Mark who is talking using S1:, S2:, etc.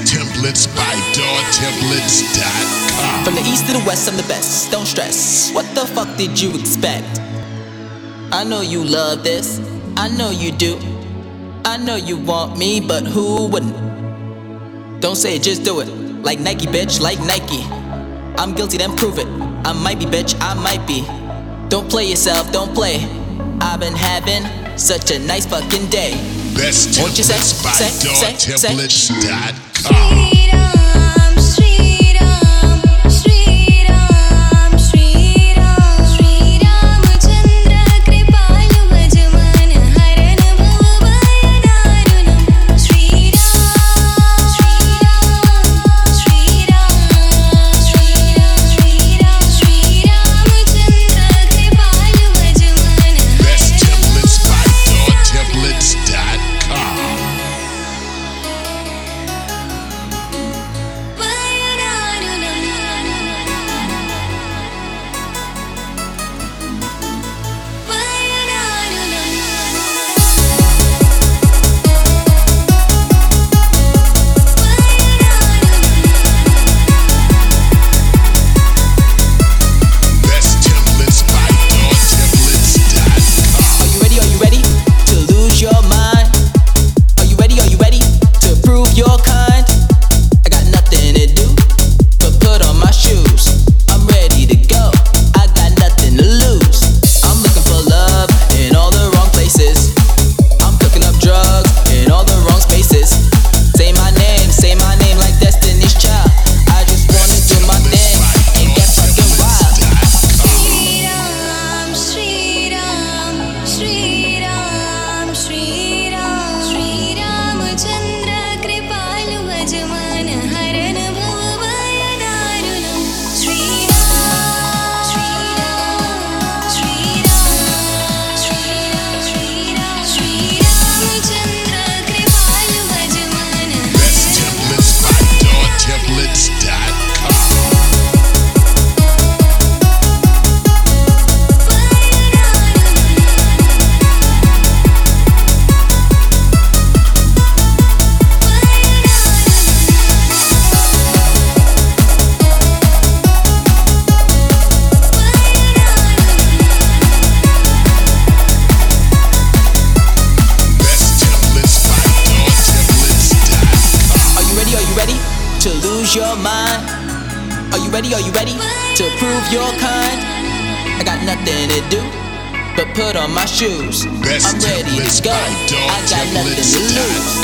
S1: templates by DawTemplates.com.
S2: From the east to the west, I'm the best. Don't stress. What the fuck did you expect? I know you love this. I know you do. I know you want me, but who wouldn't? Don't say it, just do it. Like Nike, bitch, like Nike. I'm guilty, then prove it. I might be, bitch, I might be. Don't play yourself, don't play. I've been having such a nice fucking day.
S1: Best
S2: Won't you say,
S1: templates by? DawTemplates.com.
S2: ready? Are you ready to lose your mind? Are you ready? Are you ready to prove your kind? I got nothing to do but put on my shoes.
S1: Best
S2: I'm ready to go. I got nothing to lose.